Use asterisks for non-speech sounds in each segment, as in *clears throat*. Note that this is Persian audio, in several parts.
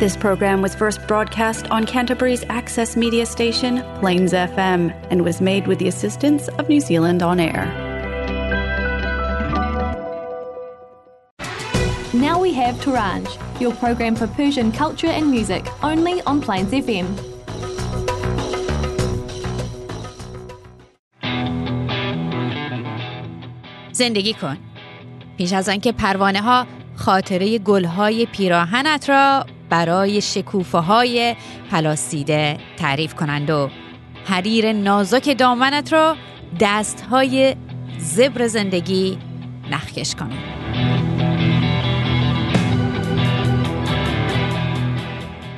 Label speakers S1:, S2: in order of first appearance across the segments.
S1: This program was first broadcast on Canterbury's access media station, Plains FM, and was made with the assistance of New Zealand On Air.
S2: Now we have Turanj, your program for Persian culture and music, only on Plains FM.
S3: زندگی کن پیش از آنکه پروانه ها خاطره گلهای پیراهنت را برای شکوفه های پلاسیده تعریف کنند و حریر نازک دامنت را دست های زبر زندگی نخکش کنند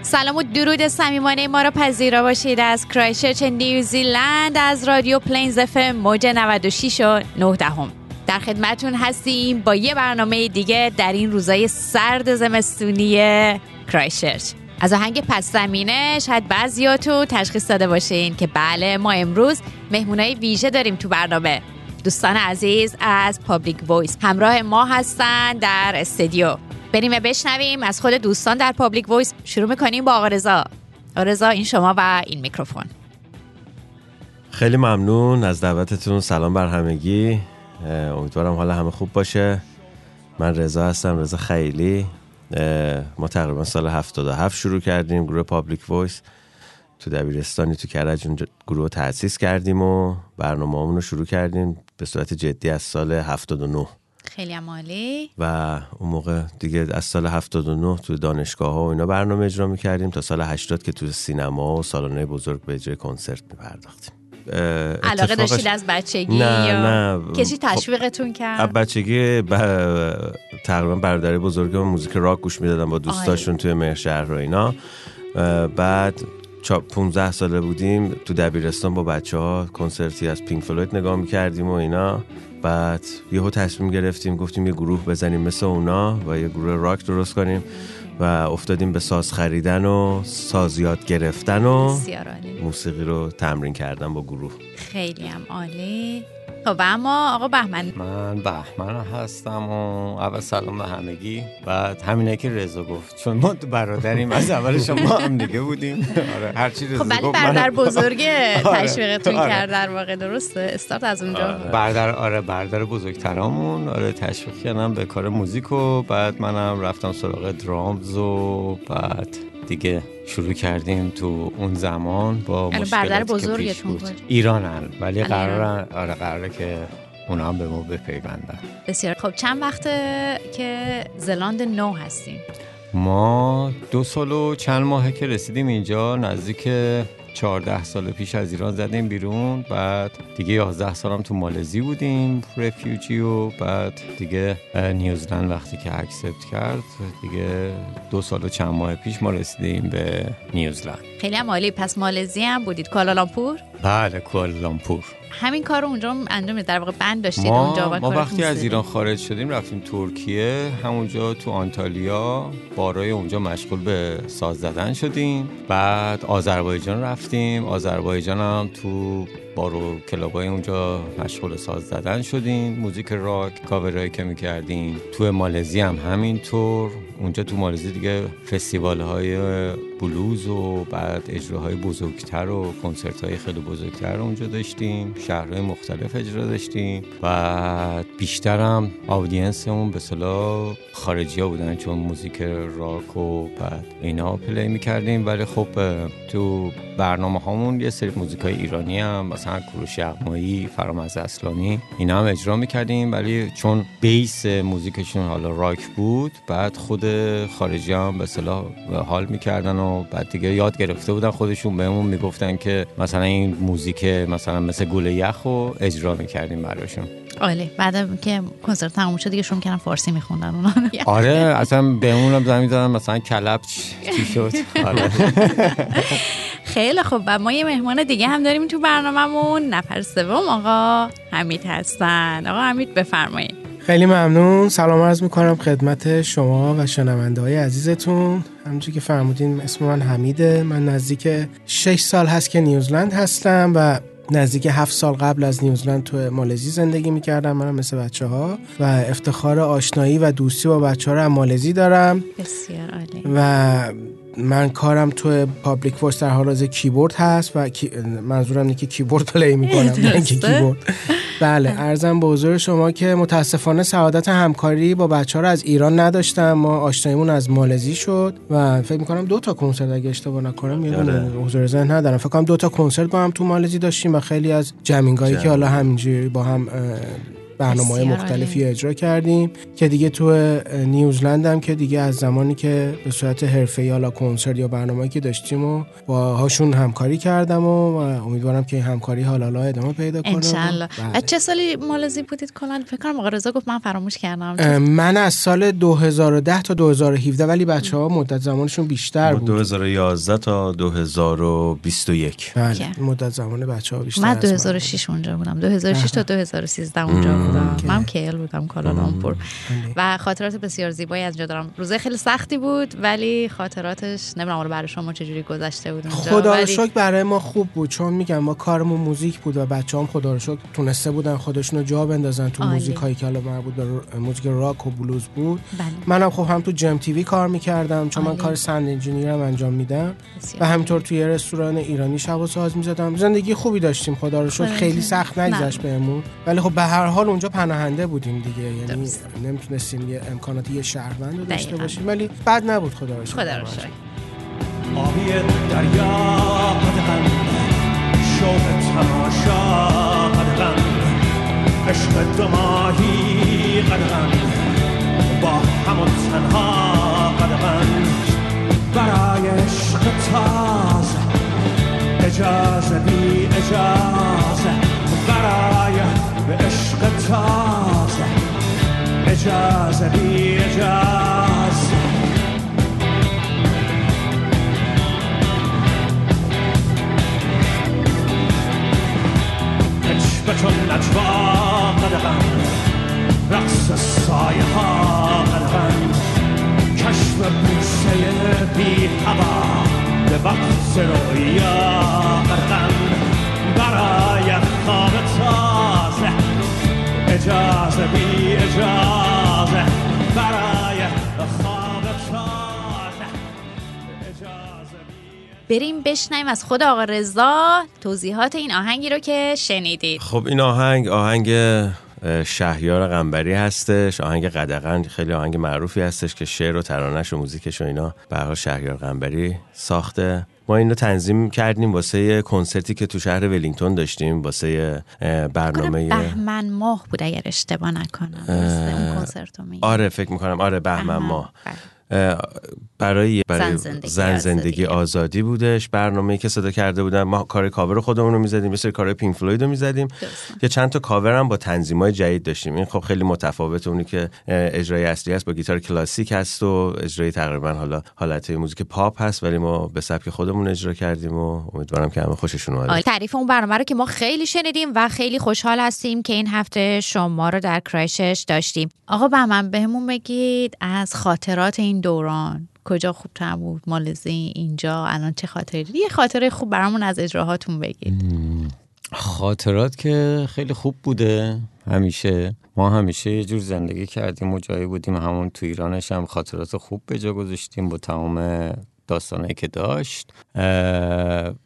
S3: سلام و درود صمیمانه ما را پذیرا باشید از کرایسچرچ نیوزیلند از رادیو Plains FM موج 96 و 9 دهم. در خدمتون هستیم با یه برنامه دیگه در این روزای سرد زمستونی کرایسچرچ از آهنگ پس زمینه شاید بعضیاتون تشخیص داده باشین که بله ما امروز مهمونای ویژه داریم تو برنامه. دوستان عزیز از Public Voice همراه ما هستن در استودیو بریم و بشنویم از خود دوستان در Public Voice شروع می‌کنیم با آقا رضا. رضا این شما و این میکروفون.
S4: خیلی ممنون. از دعوتتون سلام بر همگی. امیدوارم حال همه خوب باشه. من رضا هستم رضا خیلی. ما تقریبا سال 77 شروع کردیم گروه Public Voice. تو دبیرستانی تو کرج اونجا گروه تأسیس کردیم و برنامه رو شروع کردیم به صورت جدی از سال 79
S3: خیلی عالی
S4: و اون موقع دیگه از سال 79 تو دانشگاه ها و اینا برنامه اجرا می‌کردیم تا سال 80 که تو سینما و سالن های بزرگ به اجرای کنسرت میپرداختیم.
S3: علاقه داشتید از بچگی
S4: نه
S3: یا
S4: نه.
S3: کسی تشویقتون کرد؟
S4: بچگی ب... تقریبا برادر بزرگ موزیک راک گوش می‌دادم با دوستاشون توی مهرشهر و اینا. بعد 15 ساله بودیم تو دبیرستان با بچه ها کنسرتی از پینک فلوید نگاه می‌کردیم و اینا. بعد یهو تصمیم گرفتیم گفتیم یه گروه بزنیم مثل اونا و یه گروه راک درست کنیم. و افتادیم به ساز خریدن و ساز یاد گرفتن و موسیقی رو تمرین کردن با گروه.
S3: خیلی هم عالی. خب اما آقا بهمن.
S5: من بهمن هستم و اول سلام به همگی. بعد همینه که رضا گفت. چون ما تو برادریم از اول شما هم دیگه بودیم. آره هر چی رضا
S3: خب ولی
S5: گفت
S3: برادر
S5: من-
S3: بزرگه *laughs*
S5: آره،
S3: تشویقتون
S5: آره.
S3: کرد در واقع درسته؟ استارت از اونجا
S5: آره. برادر آره برادر بزرگترامون. آره تشویق کردم به کار موزیک و بعد منم رفتم سراغ درامز و بعد دیگه شروع کردیم تو اون زمان با مشکلاتی که
S3: بزرگتون
S5: بود.
S3: بود.
S5: ایرانن ولی قرار آره قراره که اونا هم به ما بپیوندن.
S3: بسیار. خب چند وقته که زلاند نو هستیم؟
S5: ما دو سال و چند ماهه که رسیدیم اینجا نزدیک 14 سال پیش از ایران زدیم بیرون بعد دیگه 11 سالم تو مالزی بودیم رفیوجی و بعد دیگه نیوزلند وقتی که اکسپت کرد دیگه دو سال و چند ماه پیش ما رسیدیم به نیوزلند
S3: خیلی هم عالی. پس مالزی هم بودید. کوالالامپور
S5: بله کوالالامپور
S3: همین کار رو اونجا انجام در واقع بند داشتید
S5: ما,
S3: اونجا و
S5: ما وقتی از. ایران خارج شدیم رفتیم ترکیه همونجا تو آنتالیا بارای اونجا مشغول به ساز زدن شدیم. بعد آذربایجان رفتیم. آذربایجان هم تو بارو کلابای اونجا مشغول ساز زدن شدیم. موزیک راک کاورایی که می‌کردیم. تو مالزی هم همینطور. اونجا تو مالزی دیگه فستیوال های بلوز و بعد اجراهای بزرگتر و کنسرت های خیلی بزرگتر اونجا داشتیم. شهرهای مختلف اجرا داشتیم. و بیشترم audience مون به اصطلاح خارجی ها بودن چون موزیک راک و بعد اینا play می‌کردیم. ولی خب تو برنامه هامون یه سری موزیک های ایرانی هم مثلا کوروش یغمایی فرامرز اصلانی اینا هم اجرا می‌کردیم. ولی چون base موزیکشون حالا راک بود بعد خود خارجی هم به صلاح حال می‌کردن و بعد دیگه یاد گرفته بودن خودشون بهمون می‌گفتن که مثلا این موزیک مثلا مثل گوله یخ رو اجرا می‌کردیم براشون.
S3: عالی. بعد که کنسرت تموم شد دیگه شروع کردن فارسی میخوندن اونا.
S5: آره اصلا بهمونم زمین دادن مثلا کلب چی شد؟ آره.
S3: خیلی خوب. و ما یه مهمان دیگه هم داریم تو برنامهمون. نفر سوم آقا حمید هستن. آقا حمید بفرمایید.
S6: خیلی ممنون. سلام عرض می‌کنم خدمت شما و شنونده های عزیزتون. همونجور که فرمودین اسم من حمیده. من نزدیک 6 سال هست که نیوزلند هستم و نزدیک هفت سال قبل از نیوزلند تو مالزی زندگی می‌کردم. منم مثل بچه ها و افتخار آشنایی و دوستی با بچه ها رو مالزی دارم.
S3: بسیار عالی.
S6: و من کارم تو Public Voice در حال حاضر کیبورد هست و منظورم اینه که کیبورد play می‌کنم نه کیبورد. بله ارزم به حضور شما که متاسفانه سعادت همکاری با بچه ها رو از ایران نداشتم. ما آشنایمون از مالزی شد و فکر می‌کنم دو تا کنسرت اگه اشتباه نکنم یه
S4: آره.
S6: حضور ذهن ندارم. فکر کنم دو تا کنسرت با هم تو مالزی داشتیم و خیلی از جمینگایی که حالا همینجوری با هم برنامه مختلفی
S3: عالی.
S6: اجرا کردیم که دیگه تو نیوزلند هم که دیگه از زمانی که به صورت حرفه‌ای حالا کنسرت یا برنامه‌ای که داشتیم و با هاشون همکاری کردم و, امیدوارم که این همکاری حالا حالا ادامه پیدا کنه
S3: انشالله
S6: بله.
S3: از چه سالی مالزی بودید کلا؟ فکر کنم آقا رضا گفت من فراموش کردم.
S6: من از سال 2010 تا 2017 ولی بچه ها مدت زمانشون بیشتر بود.
S4: 2011 تا 2021
S6: بله. مدت زمان بچه ها بیشتر
S3: من
S6: از
S3: 2006 اونجا بودم. 2006 تا 2013 اونجا بودم. من کیل بودم کالالامپور و خاطرات بسیار زیبایی از اونجا دارم روزه خیلی سختی بود ولی خاطراتش نمی‌دونم حالا برای شما چجوری گذشته بود اونجا
S6: خدا رو
S3: ولی-
S6: شکر برای ما خوب بود چون میگم ما کارمون موزیک بود و بچه هم خدا رو شکر تونسته بودن خودشون رو جا بندازن تو
S3: عالی.
S6: موزیک هایی که حالا مربوط به موزیک راک و بلوز بود
S3: بله.
S6: منم خب هم تو جم تیوی کار می‌کردم چون من. کار سند انجینیرم انجام میدم و همینطور توی رستوران ایرانی شب و ساز می‌زدم زندگی خوبی داشتیم خدا رو شکر خیلی. سخت نگذشت. بهمون ولی خب به هر حال اونجا پناهنده بودیم دیگه یعنی
S3: درست.
S6: نمی‌تونستیم یه امکانات یه شهروند رو داشته. باشیم ولی بد نبود خدا رو شکر.
S3: خدا رو
S7: آبی دریا قدغن شوق تماشا قدغن عشق دو ماهی قدغن با همون تنها قدغن برای عشق تازه اجازه بی اجازه. برای تازه اجازه بی اجازه. عشق نجوا قدغن. رقص سایه ها قدغن. کشف بوسه بی هوا به وقت رویا قدغن. برای خواب اجازه بی اجازه. برای خواب تازه اجازه بی
S3: بریم بشنویم از خود آقا رضا توضیحات این آهنگی رو که شنیدید.
S4: خب این آهنگ آهنگ شهریار قنبری هستش. آهنگ قدغن خیلی آهنگ معروفی هستش که شعر و ترانش و موزیکش و اینا. به حال شهریار قنبری ساخته. ما این رو تنظیم کردیم واسه کنسرتی که تو شهر ولینگتون داشتیم واسه برنامه
S3: بهمن ماه بود اگر اشتباه نکنم اون کنسرت.
S4: آره فکر می‌کنم آره بهمن
S3: بهمن،
S4: ماه
S3: بله.
S4: برای برای
S3: زن زندگی
S4: زن
S3: آزادی.
S4: زندگی آزادی بودش برنامه‌ای که صدا کرده بودن ما کار کاور خودمون رو می‌زدیم سری کار پینک فلوید رو می‌زدیم. که چند تا کاور هم با تنظیمای جدید داشتیم این خب خیلی متفاوت اونی که اجرای اصلی هست با گیتار کلاسیک هست و اجرای تقریبا حالا حالت موزیک پاپ هست ولی ما به سبک خودمون اجرا کردیم و امیدوارم که همه خوششون اومده
S3: آره. تعریف اون برنامه رو که ما خیلی شنیدیم و خیلی خوشحال هستیم که این هفته شما رو در کرایسچرچ داشتیم آقا بهمن بهمون بگید از خاطرات این دوران. کجا خوبتر بود؟ مالزی اینجا؟ الان چه خاطری؟ یه خاطره خوب برامون از اجراهاتون بگید.
S5: خاطرات که خیلی خوب بوده همیشه. ما همیشه یه جور زندگی کردیم و جایی بودیم. همون تو ایرانش هم خاطرات خوب به جا گذاشتیم با تمام داستانهایی که داشت.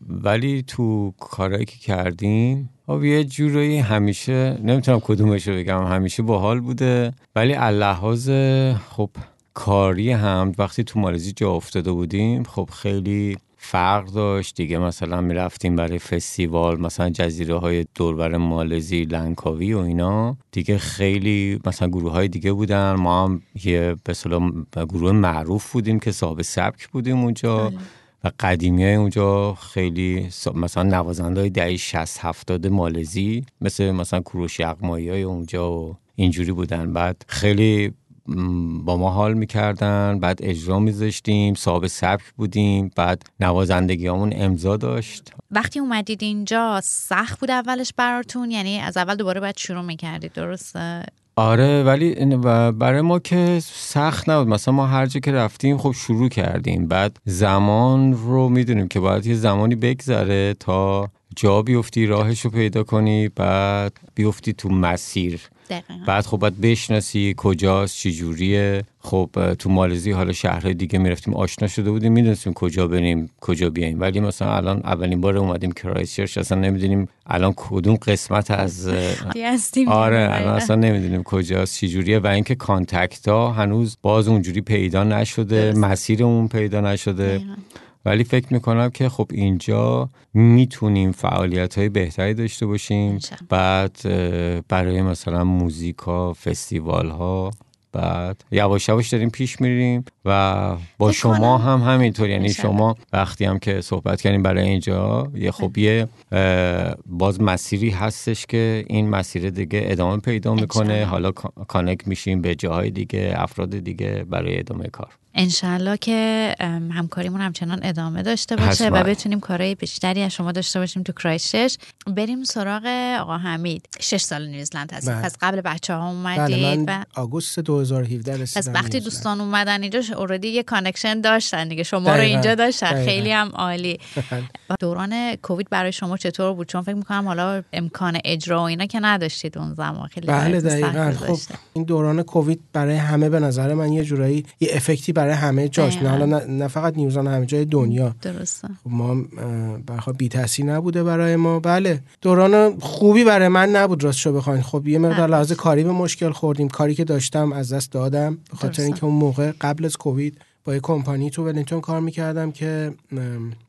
S5: ولی تو کارهایی که کردیم خب یه جورایی همیشه نمی‌تونم کدومش رو بگم همیشه باحال بوده. ولی اللحاظ خب کاری هم وقتی تو مالزی جا افتاده بودیم خب خیلی فرق داشت. دیگه مثلا می‌رفتیم برای فستیوال مثلا جزیره های دوربر مالزی لنکاوی و اینا. دیگه خیلی مثلا گروه های دیگه بودن. ما هم یه به گروه معروف بودیم که صاحب سبک بودیم اونجا و قدیمی های اونجا خیلی مثلا نوازنده های دهی 60 70 مالزی مثل مثلا کوروش یغمایی های اونجا و اینجوری بودن. بعد خیلی با ما حال می‌کردن بعد اجرا میذاشتیم صاحب سبک بودیم بعد نوازندگیامون امضا داشت.
S3: وقتی اومدید اینجا سخت بود اولش براتون؟ یعنی از اول دوباره باید شروع می‌کردید درسته؟
S5: آره ولی برای ما که سخت نبود. مثلا ما هر جا که رفتیم خب شروع کردیم. بعد زمان رو می‌دونیم که باید یه زمانی بگذره تا جا بیفتی راهش رو پیدا کنی بعد بیفتی تو مسیر.
S3: دقیقاً.
S5: بعد خب باید بشناسی کجاست چجوریه خب تو مالزی حالا شهرهای دیگه می‌رفتیم آشنا شده بودیم می‌دونستیم کجا بریم کجا بیایم ولی مثلا الان اولین بار اومدیم کرایسچرچ اصلا نمی‌دونیم الان کدوم قسمت از آره الان. اصلا نمی‌دونیم کجاست چجوریه و اینکه contact ها هنوز باز اونجوری پیدا نشده مسیرمون پیدا نشده
S3: دقیقاً.
S5: ولی فکر می‌کنم که خب اینجا می‌تونیم فعالیت های بهتری داشته باشیم. بعد برای مثلا موزیکا فستیوال ها بعد یواش یواش داریم پیش میریم و با شما. هم همینطور یعنی. شما وقتی هم که صحبت کردیم برای اینجا یه خب یه باز مسیری هستش که این مسیر دیگه ادامه پیدا می‌کنه. حالا کا- کانکت میشیم به جاهای دیگه افراد دیگه برای ادامه کار
S3: انشالله که همکاریمون همچنان ادامه داشته باشه
S5: حتما.
S3: و بتونیم کارهای بیشتری از شما داشته باشیم تو کرایسچرچ بریم سراغ آقا حمید شش سال نیوزلند هستیم
S6: بله.
S3: پس قبل بچه ها
S6: بله
S3: اومدید
S6: من
S3: و
S6: آگوست 2017
S3: پس
S6: رسیدم
S3: وقتی
S6: نیوزلند.
S3: دوستان اومدن اینجا already یه connection داشتن دیگه شما رو
S6: دقیقاً.
S3: اینجا داشتن
S6: دقیقاً.
S3: خیلی هم عالی *laughs* دوران کووید برای شما چطور بود چون فکر می‌کنم حالا امکان اجرا و اینا که نداشتید اون زمان خیلی
S6: بله دقیقا خب. این دوران کووید برای همه به نظر من یه جورایی یه effect ی برای همه جاش نه. حالا نه, نه فقط نیوزلند همه جای دنیا.
S3: درسته.
S6: خب ما برخواه بی تاثیر نبوده برای ما. بله دوران خوبی برای من نبود راستشو بخواین. خب یه مقدار لحاظ کاری به مشکل خوردیم. کاری که داشتم از دست دادم به خاطر. اینکه اون موقع قبل از کووید با یه کمپانی تو ولینگتون کار می‌کردم که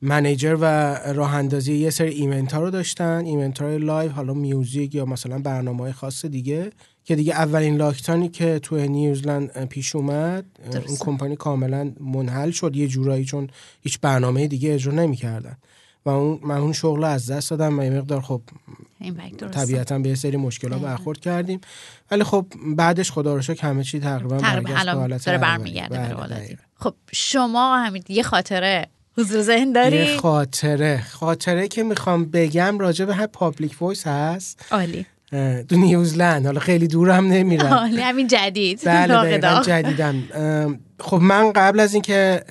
S6: manager و راه اندازی یه سری event ها رو داشتن. event های live حالا music یا مثلا برنامه های خاص دیگه. که دیگه اولین lockdown ی که تو نیوزلند پیش اومد اه، اون
S3: درسته.
S6: کمپانی کاملا منحل شد. یه جورایی چون هیچ برنامه دیگه اجرا نمی‌کردن. و اون من اون شغل از دست دادم و یه مقدار خب
S3: درسته.
S6: طبیعتا به یه سری مشکلات. برخورد کردیم. ولی خب بعدش خدا رو شکر همه چی تقریبا برگشت به
S3: الان
S6: حالت
S3: داره. برمیگرده
S6: بله،.
S3: خب شما همین یه خاطره حضور ذهن داری؟
S6: یه خاطره. خاطره که می‌خوام بگم راجع به هر Public Voice هست.
S3: عالی.
S6: تو نیوزلند. حالا خیلی دور هم نمیرم
S3: همین جدید.
S6: بله
S3: داغ.
S6: جدیدم. خب من قبل از اینکه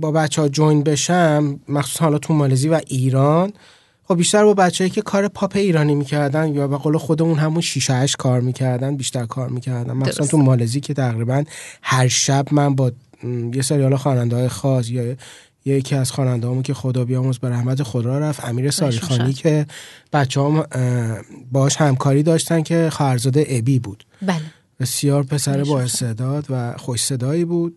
S6: با بچه ها جوین بشم مخصوصا حالا تو مالزی و ایران خب بیشتر با بچه‌ای که کار پاپ ایرانی می‌کردن یا به قول خودمون همون شیشه کار می‌کردن بیشتر کار می‌کردن. مخصوصا. تو مالزی که تقریبا هر شب من با یه سری حالا خواننده های خاص یا یکی از خواننده همون که خدا بیامرز به رحمت خدا رفت امیر ساریخانی. که بچه هم باش همکاری داشتن که خواهرزاده ابی بود
S3: بله
S6: بسیار پسر با. استعداد و خوش صدایی بود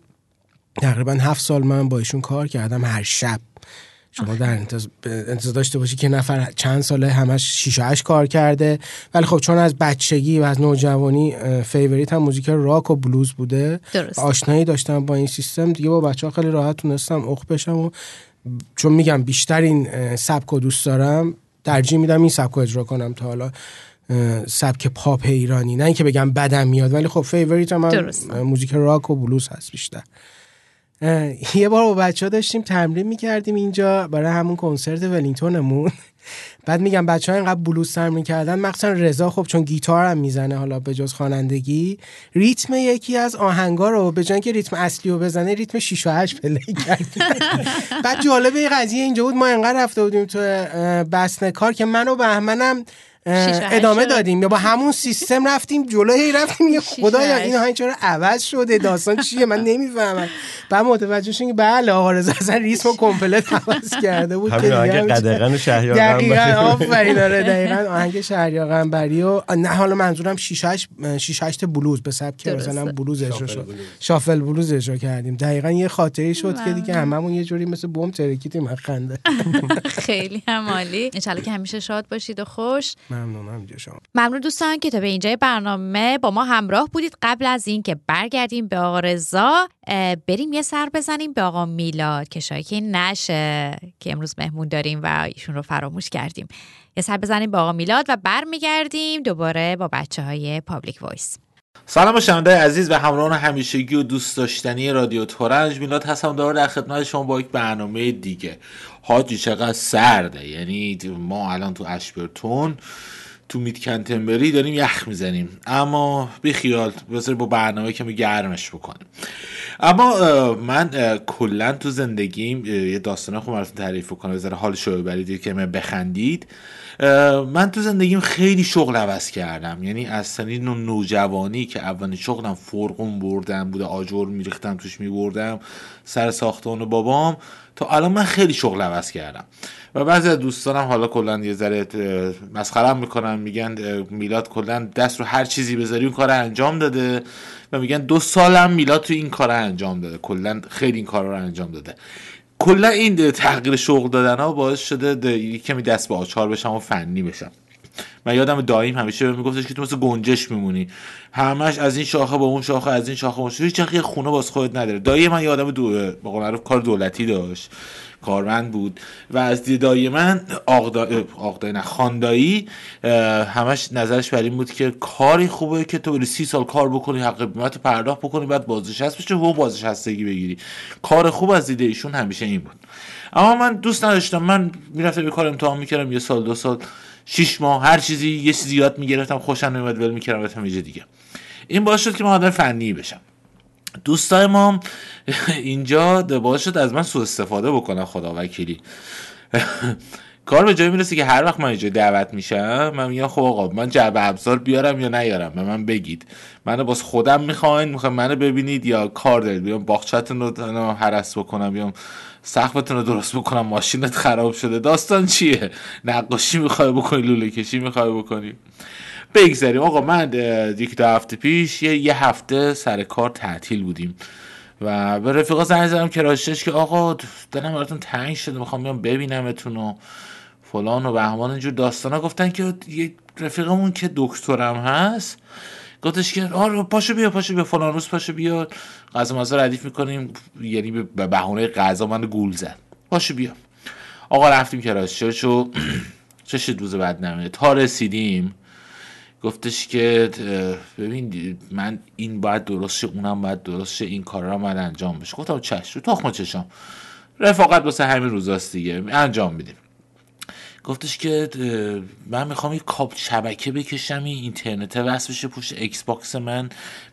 S6: تقریبا هفت سال من با ایشون کار کردم هر شب شما در انتظار, داشته باشی که نفر چند ساله همش شیش و هشت کار کرده. ولی خب چون از بچگی و از نوجوانی favorite م موزیک راک و بلوز بوده.
S3: درست.
S6: و آشنایی داشتم با این سیستم. دیگه با بچه ها خیلی راحت تونستم اخت بشم و چون میگم بیشتر این سبک رو دوست دارم ترجیح میدم این سبک رو اجرا کنم تا حالا سبک پاپ ایرانی. نه اینکه بگم بدم میاد ولی خب favorite م
S3: درسته.
S6: اه، موزیک راک و بلوز هست بیشتر. یه بار با بچه ها داشتیم تمرین می‌کردیم اینجا برای همون کنسرت ولینگتونمون. بعد میگم بچه ها اینقدر بلوز تمرین کردن مخصوصا رضا خب چون گیتار هم می‌زنه حالا به جز خوانندگی ریتم یکی از آهنگا رو به جای که ریتم اصلی رو بزنه ریتم 6 و 8 play *laughs* کرد. بعد جالب این قضیه اینجا بود ما انقدر رفته بودیم تو بسنه کار که من و بهمنم ادامه. دادیم. یا با همون سیستم رفتیم جلوی رفتیم یه *laughs* خدایا. این آهنگ چرا عوض شده؟ داستان چیه؟ من نمی‌فهمم. بعد متوجه شدیم که بله آقا رضا اصلا ریتم رو کمپلت عوض کرده بود که
S4: آهنگ قدغن و شهریار
S6: دقیقا
S4: قنبری.
S6: آفرین. آره *laughs* دقیقا. آهنگ شهریار قنبری و نه حالا منظورم شیشش شیشش بلوز به سبک. مثلا بلوز اجرا شد. shuffle بلوز اجرا کردیم. دقیقا یه خاطره شد که دیگه هممون یه جوری مثل بم ترکیدیم. خنده. *laughs*
S3: خیلی هم عالی. انشالله که همیشه شاد باشید و خوش.
S6: ممنونم اینجا شما.
S3: ممنون دوستان که تا به اینجای برنامه با ما همراه بودید. قبل از اینکه برگردیم به آقا رضا بریم یه سر بزنیم به آقا میلاد که این نشه که امروز مهمون داریم و ایشون رو فراموش کردیم. یه سر بزنیم به آقا میلاد و برمیگردیم دوباره با بچه های Public Voice.
S8: سلام شنونده عزیز و همراهان همیشگی و دوست داشتنی رادیو تورنج. میلاد هستم داره در خدمت شما با یک برنامه دیگه. حاجی چقدر سرده. یعنی ما الان تو اشپرتون تو میت کنتنبری داریم یخ می‌زنیم. اما خیال بذار با برنامه که گرمش بکنیم. اما من کلا تو زندگیم یه داستانه خوب براتون تعریف کنم بذار حال شو ببرید که من بخندید. من تو زندگیم خیلی شغل عوض کردم. یعنی از سنین نوجوانی که اولین شغلم فرقون بردم بوده آجر میریختم توش میبردم سر ساختمان بابام. تا الان من خیلی شغل عوض کردم. و بعضی از دوستانم حالا کلا یه ذره مسخرم می‌کنن میگن میلاد کلا دست رو هر چیزی بذاری اون کار انجام داده. و میگن دو سالم میلاد تو این کار انجام داده. کلا خیلی این کار رو انجام داده. کلا این تغییر شغل دادن ها باعث شده کمی دست به آچار بشم و فنی بشم. من یادم دایم همیشه میگفتش که تو مثل گنجش میمونی. همش از این شاخه با اون شاخه از این شاخه باشه هیچ یه خونه باز خودت نداره. دایی من یادم دو کار دولتی داشت. کارمند بود. و از دیدای من آقدای نه خاندایی همش نظرش بر این بود که کاری خوبه که تو بری سی سال کار بکنی حق قیمت پرداخت بکنی بعد بازنشست بشه و بازنشستگی بگیری. کار خوب از دیده ایشون همیشه این بود. اما من دوست نداشتم. من می‌رفتم یه کار امتحان می‌کردم یه سال دو سال شیش ماه هر چیزی یه چیزی یاد می‌گرفتم خوشم نمیاد ول می‌کردم رفتم دیگه. این باعث شد که من آدم فنی بشم. دوستای ما اینجا باعث شد از من سوء استفاده بکنن خدا وکیلی. کار به جایی می‌رسه که هر وقت من اینجا دعوت میشم من میگم خب آقا من جعبه ابزار بیارم یا نیارم؟ به من بگید. منو باز خودم می‌خواین می‌خواین منو ببینید یا کار دارید؟ بیام باغچتون رو هرس بکنم بیام سقفتون رو درست بکنم ماشینت خراب شده. داستان چیه؟ نقاشی می‌خوای بکنی لوله کشی می‌خوای بکنی؟ بگذاریم. آقا من یک دو هفته پیش یه, یه هفته سر کار تعطیل بودیم و به رفیقا زنگ زدم کراشش که آقا دلم براتون تنگ شده می‌خوام بیام ببینمتون و فلان و بهمان اینجور داستانا. گفتن که یه رفیقمون که دکترم هست گفتش که آره پاشو بیا پاشو بیا فلان روز پاشو بیا. غذا مزا ردیف می‌کنیم یعنی به بهونه غذا من گول زد. پاشو بیا. آقا رفتیم کراشش و *clears throat* چه روز بعد نمیده تا رسیدیم گفتش که ببین من این باید درست شه اونم باید درست شه این کار را من انجام بشه. گفتم چش رو تخم چشم رفاقت واسه همین روزاست دیگه. انجام میدیم. گفتش که من می‌خوام این کابل شبکه بکشم این اینترنت وصل بشه پشت Xbox من.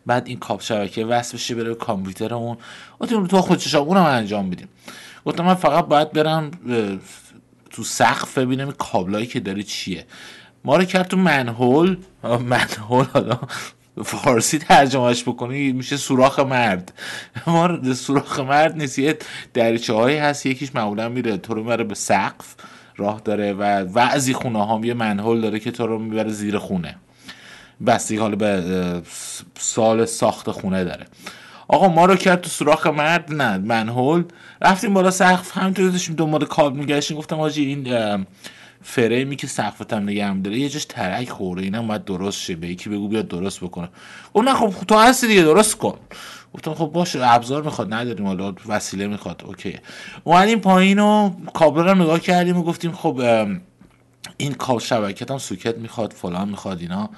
S8: بعد این کابل شبکه وصل بشه بره کامپیوتر اون. گفتم تو خودش اونم انجام میدیم. گفتم من فقط باید برم تو سقف ببینم کابلایی که داره چیه. ما رو کرد تو manhole manhole حالا فارسی ترجمهش بکنی میشه سوراخ مرد. اما سوراخ مرد نیست یه دریچه هایی هست یکیش معمولا میره تو رو می‌بره به سقف راه داره و بعضی خونه ها یه منهول داره که تو رو می‌بره زیر خونه. بستی حالا به سال ساخت خونه داره. آقا ما رو کرد تو سوراخ مرد نه منهول رفتیم بالا سقف همینطور داشتیم دنبال کابل میگشتیم گفتم آجی این فریمی که سقفت هم نگه هم داره یه جاش ترک خوره اینم باید درست شه به یکی بگو بیاد درست بکنه. اون نه خب تو هستی دیگه درست کن. گفتم خب باشه ابزار می‌خواد نداریم حالا وسیله می‌خواد. okay. اومدیم پایین و کابل رو نگاه کردیم و گفتیم خب این کابل شبکت هم سوکت می‌خواد فلان می‌خواد اینا.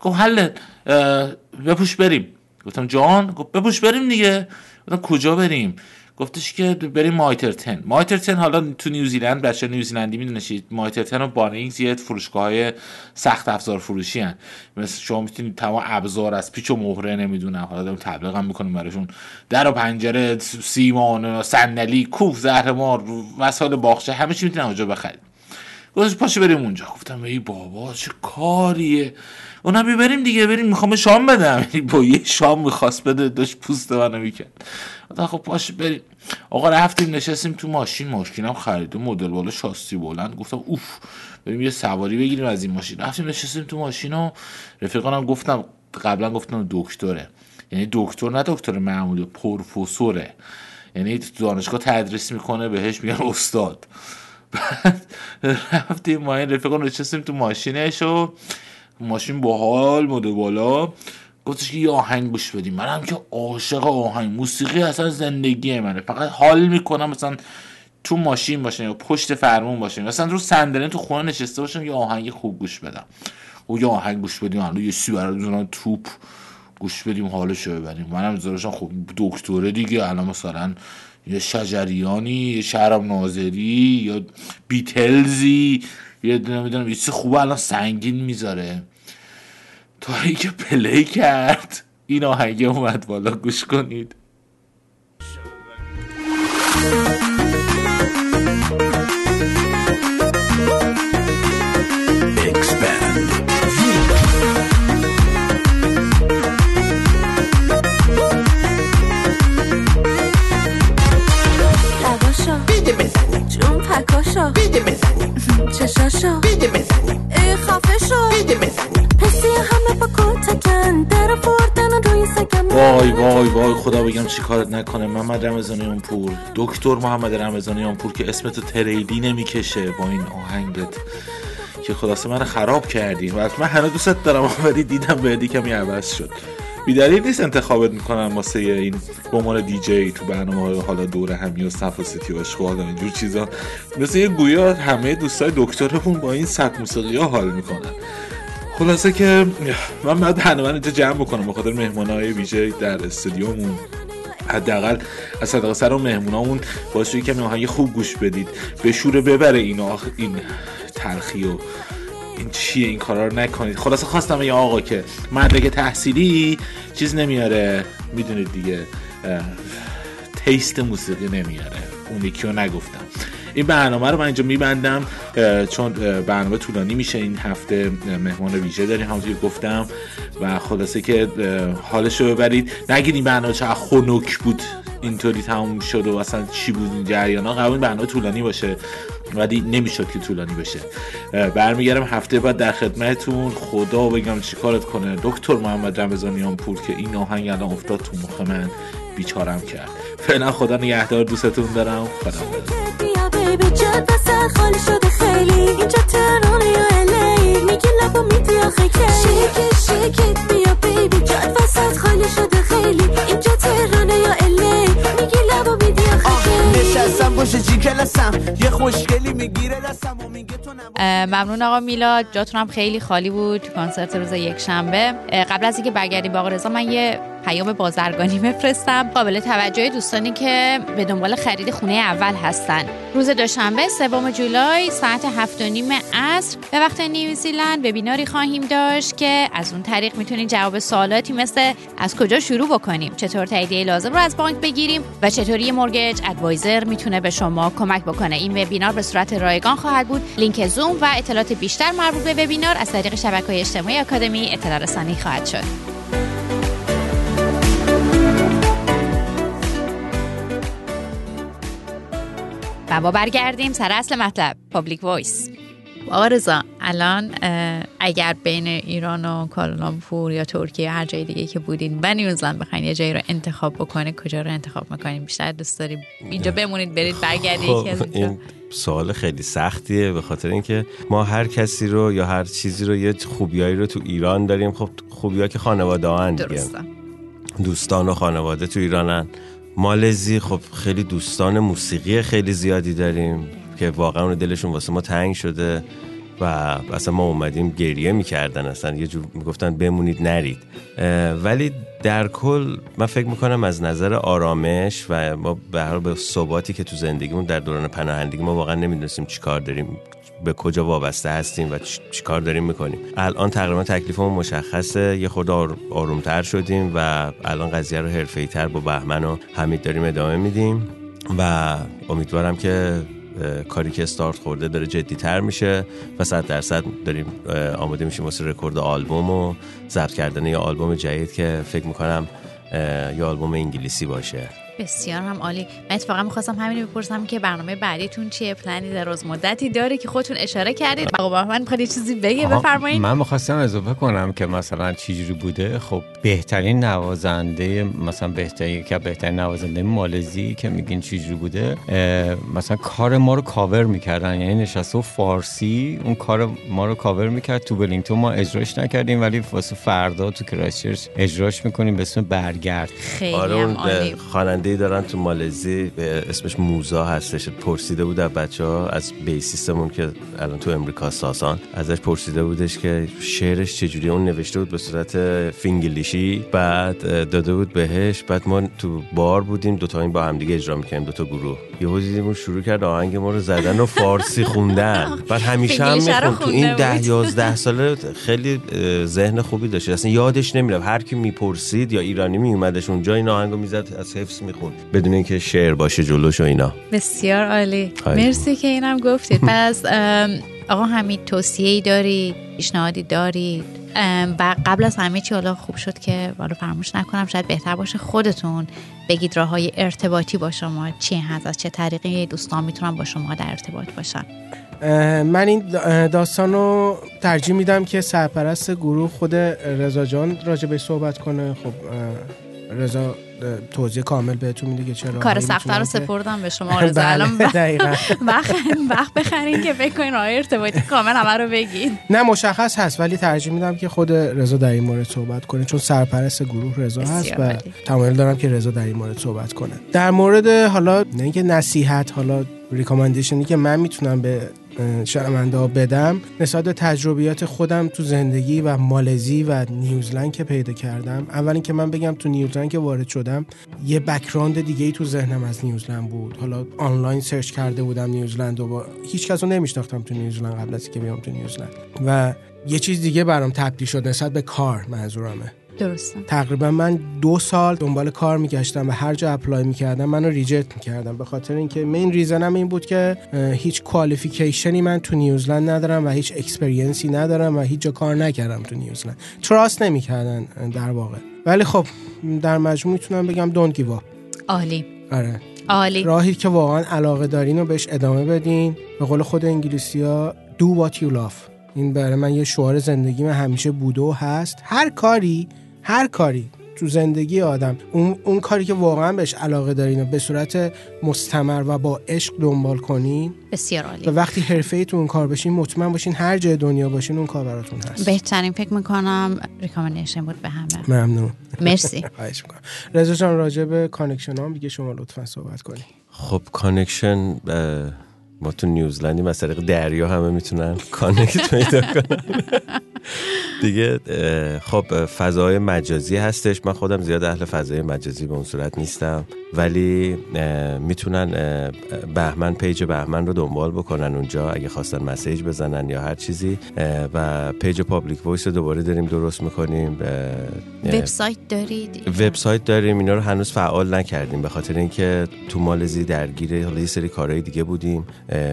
S8: گفت حله بپوش بریم. گفتم جان گفت بپوش بریم دیگه. گفتم کجا بریم؟ گفتش که بریم Mitre 10. Mitre 10 حالا تو نیوزیلند بچه نیوزیلندی میدونشید Mitre 10 و Bunnings یه فروشگاه های سخت افزار فروشی هن. مثل شما می‌تونید تمام ابزار از پیچ و مهره نمی‌دونم حالا داریم تبلیغ هم می‌کنیم براشون. در و پنجره سیمان صندلی کوف زهرمار وسایل باغچه همه چی می‌تونن اونجا بخرید. گفتش پاشو بریم اونجا. گفتم ای بابا چه کاریه. اونم بریم دیگه بریم می‌خوام شام بدم. *laughs* با یه شام می‌خواست بده داشت پوست منو می‌کرد. خب پاش بریم. آقا رفتیم نشستیم تو ماشین. ماشینم خریده مدل بالا شاسی بلند. گفتم اوف بریم یه سواری بگیریم از این ماشین. رفتیم نشستیم تو ماشین و رفیقانم گفتم قبلا گفتم دکتره. یعنی دکتر نه دکتر معمولی پروفسوره. یعنی دانشگاه تدریس می‌کنه بهش میگن استاد. بعد رفتیم ما این رفیقان نشستیم تو ماشینش و ماشین باحال مدل بالا. گفتش که یه آهنگ گوش بدیم. منم که عاشق آهنگ. موسیقی اصلا زندگی منه. فقط حال می‌کنم مثلا تو ماشین باشم یا پشت فرمون باشم. مثلا رو صندلی تو خونه نشسته باشم یه آهنگ خوب گوش بدم. و یه آهنگ گوش بدیم. حالا یه سی برای توپ گوش بدیم حالشو ببریم. منم زارشان خب دکتره دیگه. الان مثلا یه شجریانی یه شهرام ناظری یا بیتلزی یه دونه می‌دونم یه چیز خوبه الان سنگین می‌ذاره. تا اینکه پلی کرد. این آهنگه اومد بالا گوش کنید.
S9: بزنی چشاشا بیده بزنی ای خفه شو بیده بزنی حسی همه با کتکن در فردن روی سگم
S8: وای وای وای خدا بگم چی کارت نکنه. محمد رمضانیان پور دکتر محمد رمضانیان پور که اسمتو تریلی نمی‌کشه با این آهنگت. که خلاصه من خراب کردی. و من هنوز دوست دارم ولی دیدم بعدی کمی عوض شد. بیدلیل نیست انتخابت می‌کنن واسه این به عنوان دیجی تو برنامه های حالا دوره همی و صف و سیتی و اشغال و اینجور چیزا. مثل یه گویا همه دوستای دکترمون با این سبک موسیقی ها حال می‌کنن. خلاصه که من برنامه رو اینجا جمع بکنم به خاطر مهمانهای ویژه در استودیومون. حداقل از صدقه سر و مهمونامون باعث شد کمی آهنگ خوب گوش بدید. به شوره ببره این آخ... این تلخی و این چیه این کارا رو نکنید. خلاصه خواستم یه آقا که مدرک تحصیلی چیز نمیاره. می‌دونید دیگه تیست موسیقی نمیاره. اون یکی رو نگفتم. این برنامه رو من اینجا میبندم چون برنامه طولانی میشه. این هفته مهمان ویژه داریم همونطور گفتم. و خلاصه که حالش رو ببرید. نگید این برنامه چقدر خنک بود. اینطوری تموم شد و اصلا چی بود این جریان ها؟ قبول برنامه طولانی باشه ولی نمی‌شد که طولانی بشه. برمیگردم هفته بعد در خدمتتون. خدا بگم چی کارت کنه. دکتر محمد رمضانیان پور که این آهنگ الان افتاد تو مخ من بیچارم کرد. فعلا خدا نگهدار دوستتون دارم. خدا
S9: شده خیلی. اینجا تهران یا الی
S7: Miss has some کلسم یه خوشگلی می‌گیره دستم و میگه تو
S3: ممنون آقا میلاد جاتون هم خیلی خالی بود تو کنسرت روز یک شنبه قبل از اینکه برگردیم با آقا رضا من یه پیام بازرگانی *laughs* بفرستم. قابل توجه دوستانی که به دنبال خرید خونه اول هستن. روز دوشنبه سوم جولای ساعت هفت و نیم عصر. به وقت نیوزیلند وبیناری خواهیم داشت که از اون طریق می‌تونید جواب سوالاتی مثل از کجا شروع بکنیم چطور تاییدیه لازم رو از بانک بگیریم و چطوری مورگج ادوایزر می‌تونه به شما کمک بکنه. این وبینار به صورت رایگان خواهد بود. لینک زوم و اطلاعات بیشتر مربوط به وبینار از طریق شبکه‌های اجتماعی آکادمی اطلاع رسانی خواهد شد. و ما برگردیم سر اصل مطلب Public Voice. آقا رضا الان اگر بین ایران و کالالامپور یا ترکیه یا هر جای دیگه که بودین و نیوزلند بخواین یه جایی رو انتخاب بکنه کجا رو انتخاب می‌کنین؟ بیشتر دوست داری اینجا بمونید برید برگردید یکی از
S4: خب این سوال خیلی سختیه به خاطر اینکه ما هر کسی رو یا هر چیزی رو یه خوبیایی رو تو ایران داریم. خب خوبیا که خانواده ها دیگه. دوستان و خانواده تو ایرانن. مالزی خب خیلی دوستان موسیقی خیلی زیادی داریم. که واقعا اون دلشون واسه ما تنگ شده و اصلا ما اومدیم گریه می‌کردن اصلا یه جور می‌گفتن بمونید نرید. ولی در کل من فکر می‌کنم از نظر آرامش و ما به هر به ثباتی که تو زندگیمون در دوران پناهندگی ما واقعا نمی‌دونستیم چی کار داریم به کجا وابسته هستیم و چی کار داریم می‌کنیم. الان تقریبا تکلیفمون مشخصه یه آر- آرومتر شدیم و الان قضیه رو حرفه‌ای تر با بهمن و حمید داریم ادامه میدیم و امیدوارم که کاری که استارت خورده داره جدی تر میشه و صد درصد داریم آماده میشیم واسه رکورد آلبوم و ضبط کردن یه آلبوم جدید که فکر می‌کنم یه آلبوم انگلیسی باشه.
S3: بسیار هم عالی. من اتفاقا می‌خواستم همین بپرسم که برنامه بعدیتون چیه؟ پلنی دراز مدتی داره که خودتون اشاره کردید. آقا بهمن می‌خواد یه چیزی بگه بفرمایید.
S5: من می‌خواستم اضافه کنم که مثلا چجوری بوده. خب بهترین نوازنده مثلا بهترین که بهترین نوازنده مالزی که میگین چجوری بوده مثلا کار ما رو کاور می‌کردن. یعنی نشسته و فارسی اون کار ما رو کاور می‌کرد. تو ولینگتون ما اجراش نکردیم ولی واسه فردا تو کرایستچرچ اجراش می‌کنیم به اسم برگرد.
S3: خیلی
S4: آره
S3: هم
S4: خواننده دارن تو مالزی به اسمش موزا هستش پرسیده بود از بچه ها از bassist مون که الان تو امریکا ساسان ازش پرسیده بودش که شعرش چجوری اون نوشته بود به صورت فینگلیشی بعد داده بود بهش بعد ما تو بار بودیم دوتا این با همدیگه اجرا می‌کنیم دوتا گروه. یهو دیدیم اون شروع کرد آهنگ ما رو زدن و فارسی خوندن. *laughs* بعد همیشه هم می‌خوند. تو این ده. یازده ساله خیلی ذهن خوبی داشت. اصلا یادش نمیره هر کی می‌پرسید یا ایرانی میومدش اونجا این آهنگو می‌زد از حفظ می‌خوند بدون اینکه شعر باشه جلوش و اینا.
S3: بسیار عالی. مرسی که اینم گفتید. پس آقا حمید توصیه ای دارید؟ پیشنهادی دارید؟ و قبل از همه چی حالا خوب شد که حالا فراموش نکنم شاید بهتر باشه خودتون بگید راه های ارتباطی با شما چی هست از چه طریقی دوستان می‌تونن با شما در ارتباط باشن.
S6: من این دا- داستان رو ترجیح میدم که سرپرست گروه خود رضا جان راجع به صحبت کنه. خب رضا توضیح کامل بهتون میده که چرا
S3: کار سخته رو سپردم به شما
S6: بله
S3: الان
S6: دقیقاً.
S3: وقت وقت بخرین که بکنین راه ارتباطی کامل همه رو بگید
S6: نه مشخص هست ولی ترجیح میدم که خود رضا در این مورد صحبت کنه چون سرپرست گروه رضا هست و. تمایل دارم که رضا در این مورد صحبت کنه در مورد حالا نه اینکه نصیحت حالا recommendation ی که من می‌تونم به ها بدم نسبت به تجربیات خودم تو زندگی و مالزی و نیوزلند که پیدا کردم. اول اینکه من بگم تو نیوزلند که وارد شدم یه background دیگه ای تو ذهنم از نیوزلند بود. حالا آنلاین search کرده بودم نیوزلند و با هیچ کس رو نمیشناختم تو نیوزلند قبل از اینکه بیام تو نیوزلند. و یه چیز دیگه برام تبدیل شد نسبت به کار منظورمه.
S3: درسته.
S6: تقریبا من دو سال دنبال کار میگشتم و هر جا apply می‌کردم منو reject می‌کردم. به خاطر اینکه main reason م این بود که هیچ qualification ی من تو نیوزلند ندارم و هیچ experience ی ندارم و هیچ جا کار نکردم تو نیوزلند. trust نمی‌کردن در واقع. ولی خب در مجموع می‌تونم بگم don't give up
S3: عالی.
S6: آره.
S3: عالی.
S6: راهی که واقعا علاقه دارین و بهش ادامه بدین. به قول خود انگلیسی ها do what you love. این برای من یه شعار زندگی من همیشه بوده و هست. هر کاری هر کاری تو زندگی آدم اون, اون کاری که واقعا بهش علاقه دارین و به صورت مستمر و با عشق دنبال کنین
S3: بسیار
S6: و
S3: عالی
S6: وقتی حرفه تو اون کار بشین مطمئن باشین هر جای دنیا باشین اون کار براتون هست.
S3: بهترین فکر می‌کنم recommendation بود به همه.
S6: ممنون.
S3: مرسی. *laughs*
S6: خواهش می‌کنم. رضا جان راجع به connection هم دیگه شما لطفا صحبت کنید
S4: خب connection ما تو نیوزلندیم از طریق دریا همه می‌تونن connect پیدا کنن. *laughs* دیگه خب فضای مجازی هستش. من خودم زیاد اهل فضای مجازی به اون صورت نیستم. ولی می‌تونن بهمن page بهمن رو دنبال بکنن اونجا. اگه خواستن message بزنن یا هر چیزی و page Public Voice رو دوباره داریم درست می‌کنیم.
S3: وبسایت دارید؟
S4: وبسایت داریم. اینا رو هنوز فعال نکردیم به خاطر اینکه تو مالزی درگیر حالا یه سری کارهای دیگه بودیم.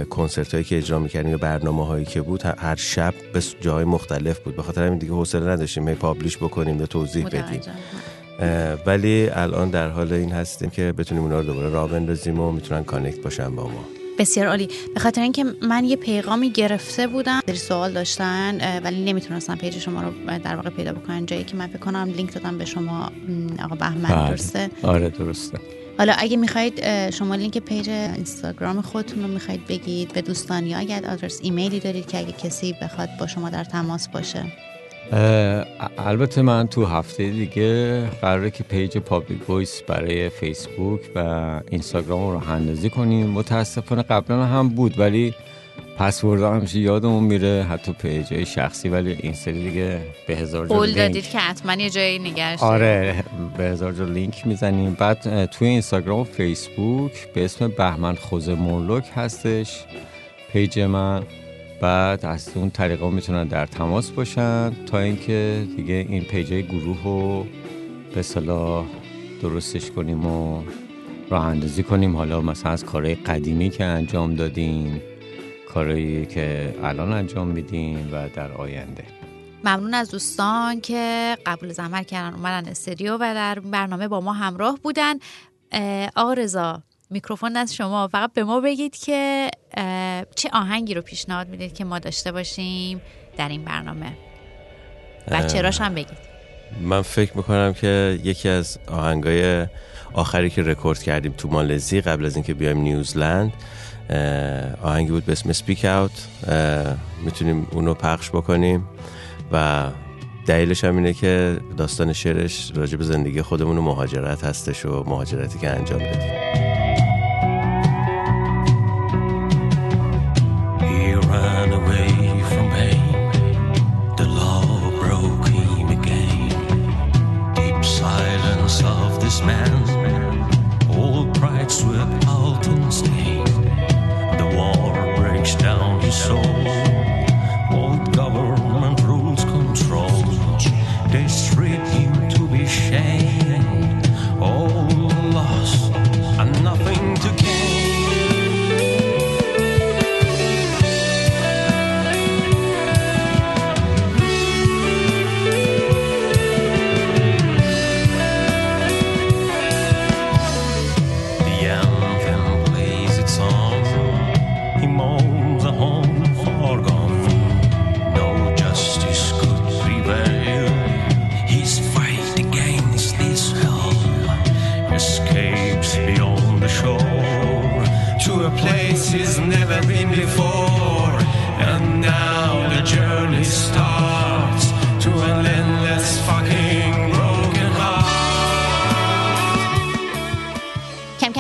S4: کنسرت هایی که اجرا می‌کردیم یا برنامه هایی که بود هر شب به جای مختلف بود. به خاطر همین دیگه حوصله نداشتیم هی publish بکنیم یا توضیح بدیم. ولی الان در حال این هستیم که بتونیم اونا رو دوباره راه بندازیم و می‌تونن connect باشن با ما.
S3: بسیار عالی. به خاطر اینکه من یه پیغامی گرفته بودم سری سوال داشتن ولی نمی‌تونستم page شما رو در واقع پیدا بکنن. جایی که من فکر کنم لینک دادم به شما آقا بهمن. درسته؟
S5: آره درسته.
S3: حالا اگه می‌خواید شما لینک page اینستاگرام خودتون رو می‌خواید بگید به دوستان یا اگر آدرس ایمیلی دارید که اگه کسی بخواد با شما در تماس باشه.
S5: البته من تو هفته دیگه قراره که page Public Voice برای فیسبوک و اینستاگرام راه اندازی کنیم. متاسفانه قبلا هم بود ولی پسورد همیشه یادمون میره. حتی page شخصی ولی این سری دیگه به هزار جا لینک.
S3: دادید که حتما یه جایی نگهش
S5: داره به هزار جا لینک می‌زنیم. بعد توی اینستاگرام و فیسبوک به اسم بهمن خوزه مولوک هستش. page من. بعد از اون طریقا می‌تونن در تماس باشن. تا اینکه دیگه این پیج گروه رو به صلاح درستش کنیم و راه اندازی کنیم. حالا مثلا از کارهای قدیمی که انجام دادیم. کارهایی که الان انجام میدیم و در آینده.
S3: ممنون از دوستان که قبول زحمت کردن اومدن استودیو و در برنامه با ما همراه بودن. آقا رضا میکروفون از شما. فقط به ما بگید که چه آهنگی رو پیشنهاد می‌دید که ما داشته باشیم در این برنامه؟ و چراش هم بگید.
S4: من فکر می‌کنم که یکی از آهنگای آخری که رکورد کردیم تو مالزی قبل از اینکه بیایم نیوزلند آهنگی بود به اسم Speak Out می‌تونیم اونو پخش بکنیم. و
S7: دلیلش هم اینه که داستان شعرش راجع زندگی خودمون و مهاجرت هستش و مهاجرتی که انجام دادیم.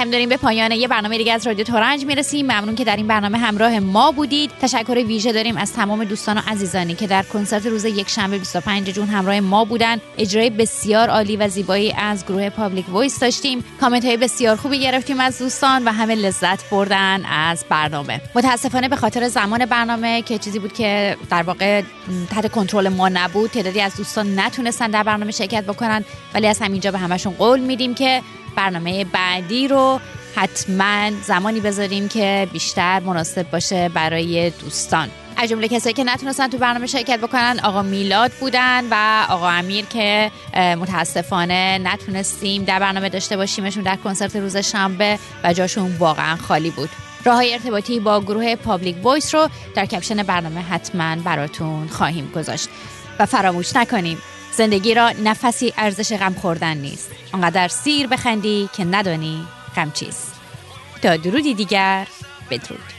S3: کم داریم به پایان یه برنامه دیگه از رادیو ترنج می‌رسیم. ممنون که در این برنامه همراه ما بودید. تشکر ویژه داریم از تمام دوستان و عزیزانی که در کنسرت روز یک شنبه 25 June همراه ما بودن. اجرای بسیار عالی و زیبایی از گروه Public Voice داشتیم. کامنت های بسیار خوبی گرفتیم از دوستان و همه لذت بردن از برنامه. متاسفانه به خاطر زمان برنامه که چیزی بود که در واقع تحت کنترل ما نبود تعدادی از دوستان نتونستن در برنامه شرکت بکنن. ولی از همینجا به همشون قول میدیم که برنامه بعدی رو حتما زمانی بذاریم که بیشتر مناسب باشه برای دوستان. از جمله کسایی که نتونستن تو برنامه شرکت بکنن آقا میلاد بودن و آقا امیر که متاسفانه نتونستیم در برنامه داشته باشیمشون در کنسرت روز شنبه و جاشون واقعا خالی بود. راه های ارتباطی با گروه Public Voice رو در caption برنامه حتما براتون خواهیم گذاشت. و فراموش نکنیم زندگی را نفسی ارزش غم خوردن نیست آنقدر سیر بخندی که ندانی غم چیست تا درودی دیگر بدرود.